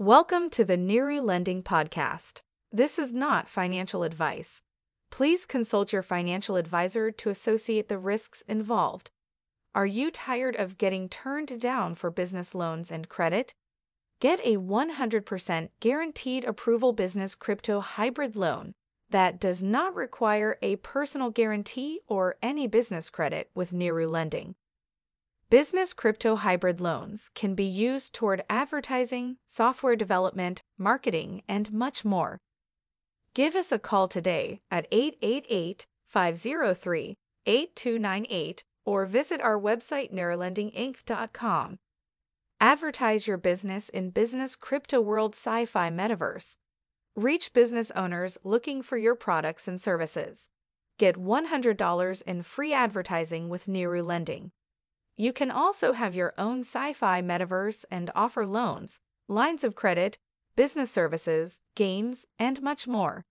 Welcome to the Nero Lending Podcast. This is not financial advice. Please consult your financial advisor to associate the risks involved. Are you tired of getting turned down for business loans and credit? Get a 100% guaranteed approval business crypto hybrid loan that does not require a personal guarantee or any business credit with Nero Lending. Business crypto hybrid loans can be used toward advertising, software development, marketing, and much more. Give us a call today at 888 503 8298 or visit our website nerolendinginc.com. Advertise your business in business crypto world sci-fi metaverse. Reach business owners looking for your products and services. Get $100 in free advertising with Nero Lending. You can also have your own sci-fi metaverse and offer loans, lines of credit, business services, games, and much more.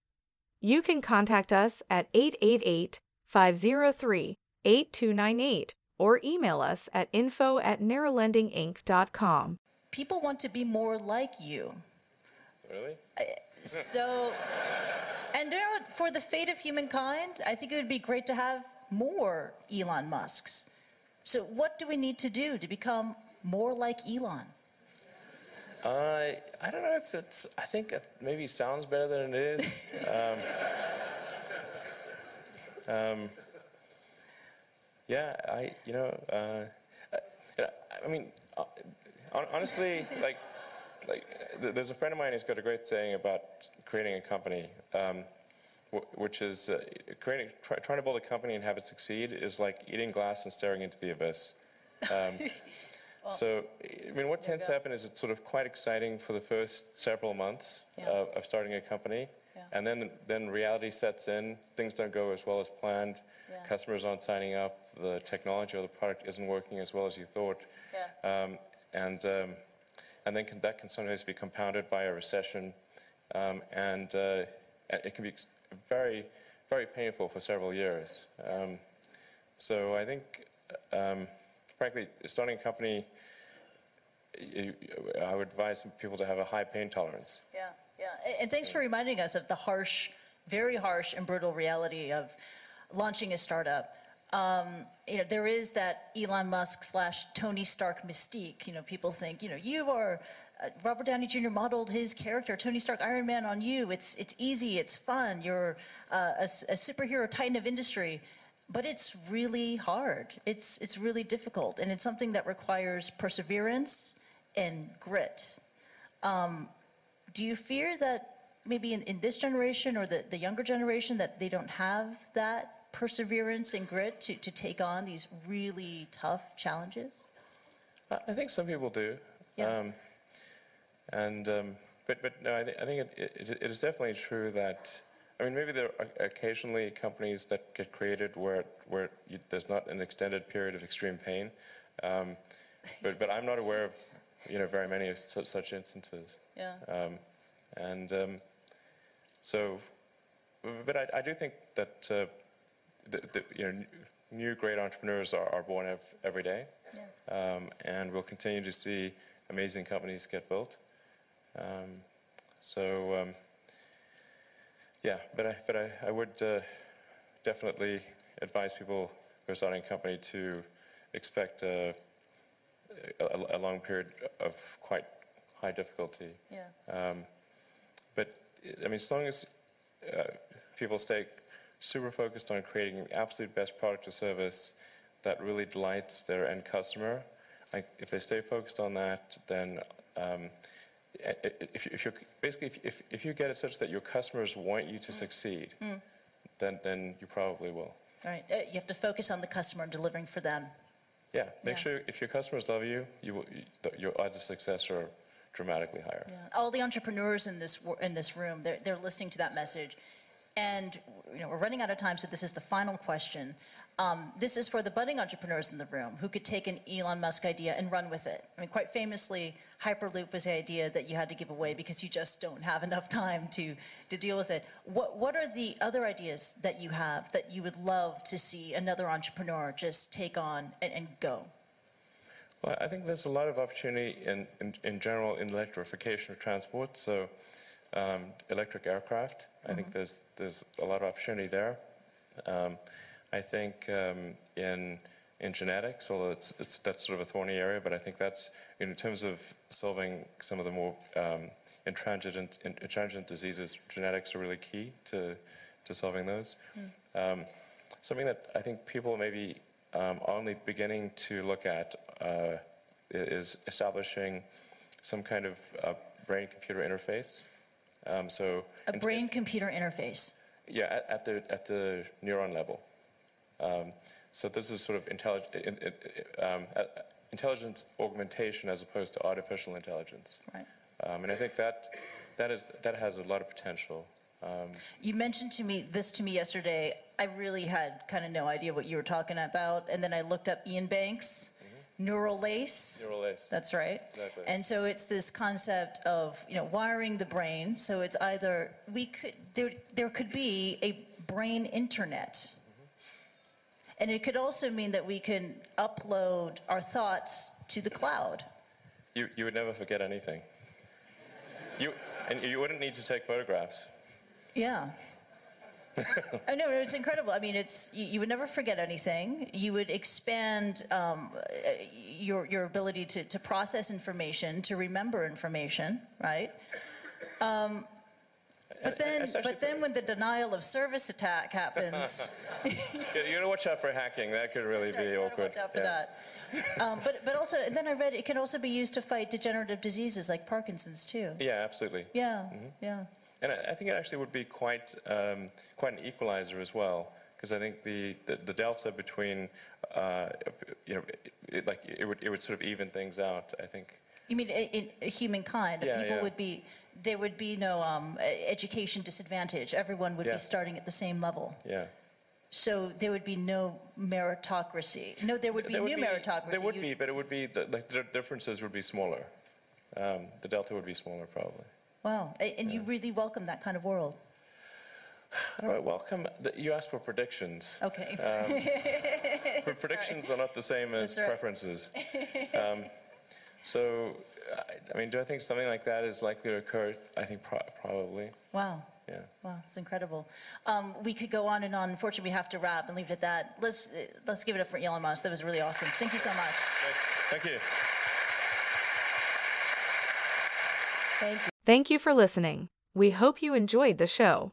You can contact us at 888 503 8298 or email us at info at nerolendinginc.com. People want to be more like you. Really? Uh, so, and you know? For the fate of humankind, I think it would be great to have more Elon Musks. So, what do we need to do to become more like Elon? Uh, I don't know if it's, I think it maybe sounds better than it is. um, um, yeah, I, you know, uh, uh, I mean, uh, honestly, like, like, there's a friend of mine who's got a great saying about creating a company, um, which is uh, creating, try, trying to build a company and have it succeed is like eating glass and staring into the abyss. Um, well, so, I mean, what tends to happen is it's sort of quite exciting for the first several months yeah. of, of, starting a company. Yeah. And then, then reality sets in, things don't go as well as planned, yeah. customers aren't signing up, the technology or the product isn't working as well as you thought. Um, and um, and then can, that can sometimes be compounded by a recession, um, and uh, it can be very, very painful for several years. Um, so I think, um, frankly, starting a company, I would advise people to have a high pain tolerance. Yeah, yeah, and thanks for reminding us of the harsh, very harsh and brutal reality of launching a startup um, you know, there is that Elon Musk slash Tony Stark mystique. You know, people think, you know, you are, uh, Robert Downey Jr. modeled his character, Tony Stark, Iron Man on you. It's, it's easy, it's fun, you're uh, a, a superhero titan of industry. But it's really hard. It's, it's really difficult. And it's something that requires perseverance and grit. Um, do you fear that maybe in, in this generation or the, the younger generation that they don't have that perseverance and grit to, to take on these really tough challenges? I think some people do. Yeah. Um, and, um, but, but no, I, th I think it, it, it is definitely true that, I mean, maybe there are occasionally companies that get created where, where you, there's not an extended period of extreme pain. Um, but, but I'm not aware of, you know, very many of such, such instances. Yeah. Um, and um, so, but I, I do think that uh, the, the, you know, new great entrepreneurs are, are born ev every day. Yeah. Um, and we'll continue to see amazing companies get built. Um, so, um, yeah, but I, but I, I would uh, definitely advise people who are starting a company to expect a, a, a long period of quite high difficulty. Yeah. Um, but, I mean, as long as uh, people stay super focused on creating the absolute best product or service that really delights their end customer. If they stay focused on that, then um, if, if you're basically if, if, if, you get it such that your customers want you to mm. succeed, mm. then then you probably will. All right, uh, you have to focus on the customer and delivering for them. Yeah, make yeah. sure if your customers love you, you will, you, your odds of success are dramatically higher. Yeah. All the entrepreneurs in this in this room, they're they're listening to that message, and you know, we're running out of time, so this is the final question. Um, this is for the budding entrepreneurs in the room who could take an Elon Musk idea and run with it. I mean, quite famously, Hyperloop was the idea that you had to give away because you just don't have enough time to, to deal with it. What, what are the other ideas that you have that you would love to see another entrepreneur just take on and, and go? Well, I think there's a lot of opportunity in, in, in general in electrification of transport. So, um, electric aircraft, I think there's there's a lot of opportunity there. Um, I think um, in in genetics, although it's, it's that's sort of a thorny area, but I think that's in terms of solving some of the more um, intransigent intransigent diseases. Genetics are really key to to solving those. Um, something that I think people maybe um, only beginning to look at uh, is establishing some kind of uh, brain-computer interface. Um, so, A brain-computer interface. yeah, at, at the at the neuron level. So this is sort of intellig- in, in, um, uh, intelligence augmentation as opposed to artificial intelligence. Right. Um, and I think that that is that has a lot of potential. Um, You mentioned to me this to me yesterday. I really had kind of no idea what you were talking about, and then I looked up Iain Banks, neural lace. neural lace. That's right. Exactly. And so it's this concept of you know wiring the brain. So it's either we could there there could be a brain internet, and it could also mean that we can upload our thoughts to the cloud. You, you would never forget anything. You, and you wouldn't need to take photographs. Yeah. oh no, it's incredible. I mean, it's you, you would never forget anything. You would expand um, uh, your your ability to, to process information, to remember information, right? Um, but then, but then, when the denial of service attack happens, You gotta watch out for hacking. That could really be awkward. watch out for Yeah. that. Um, but but also, and then I read it can also be used to fight degenerative diseases like Parkinson's too. Yeah, absolutely. Yeah, yeah. And I, I think it actually would be quite um, quite an equalizer as well, because I think the, the, the delta between uh, you know it, it, like it would it would sort of even things out. I think. You mean in, in humankind, Yeah, people yeah. would be, there would be no um, education disadvantage. Everyone would Yeah. be starting at the same level. Yeah. So there would be no meritocracy. No, there would be There new be, meritocracy. There would You- be, but it would be the, like the differences would be smaller. Um, the delta would be smaller probably. Wow, and you really welcome that kind of world. All right, welcome. The- You asked for predictions. Okay. But predictions are not the same as right. preferences. Um, so, I, I mean, do I think something like that is likely to occur? I think pro- probably. wow. Yeah. Wow, it's incredible. Um, we could go on and on. Unfortunately, we have to wrap and leave it at that. Let's uh, let's give it up for Elon Musk. That was really awesome. Thank you so much. Thank you. Thank you. Thank you for listening. We hope you enjoyed the show.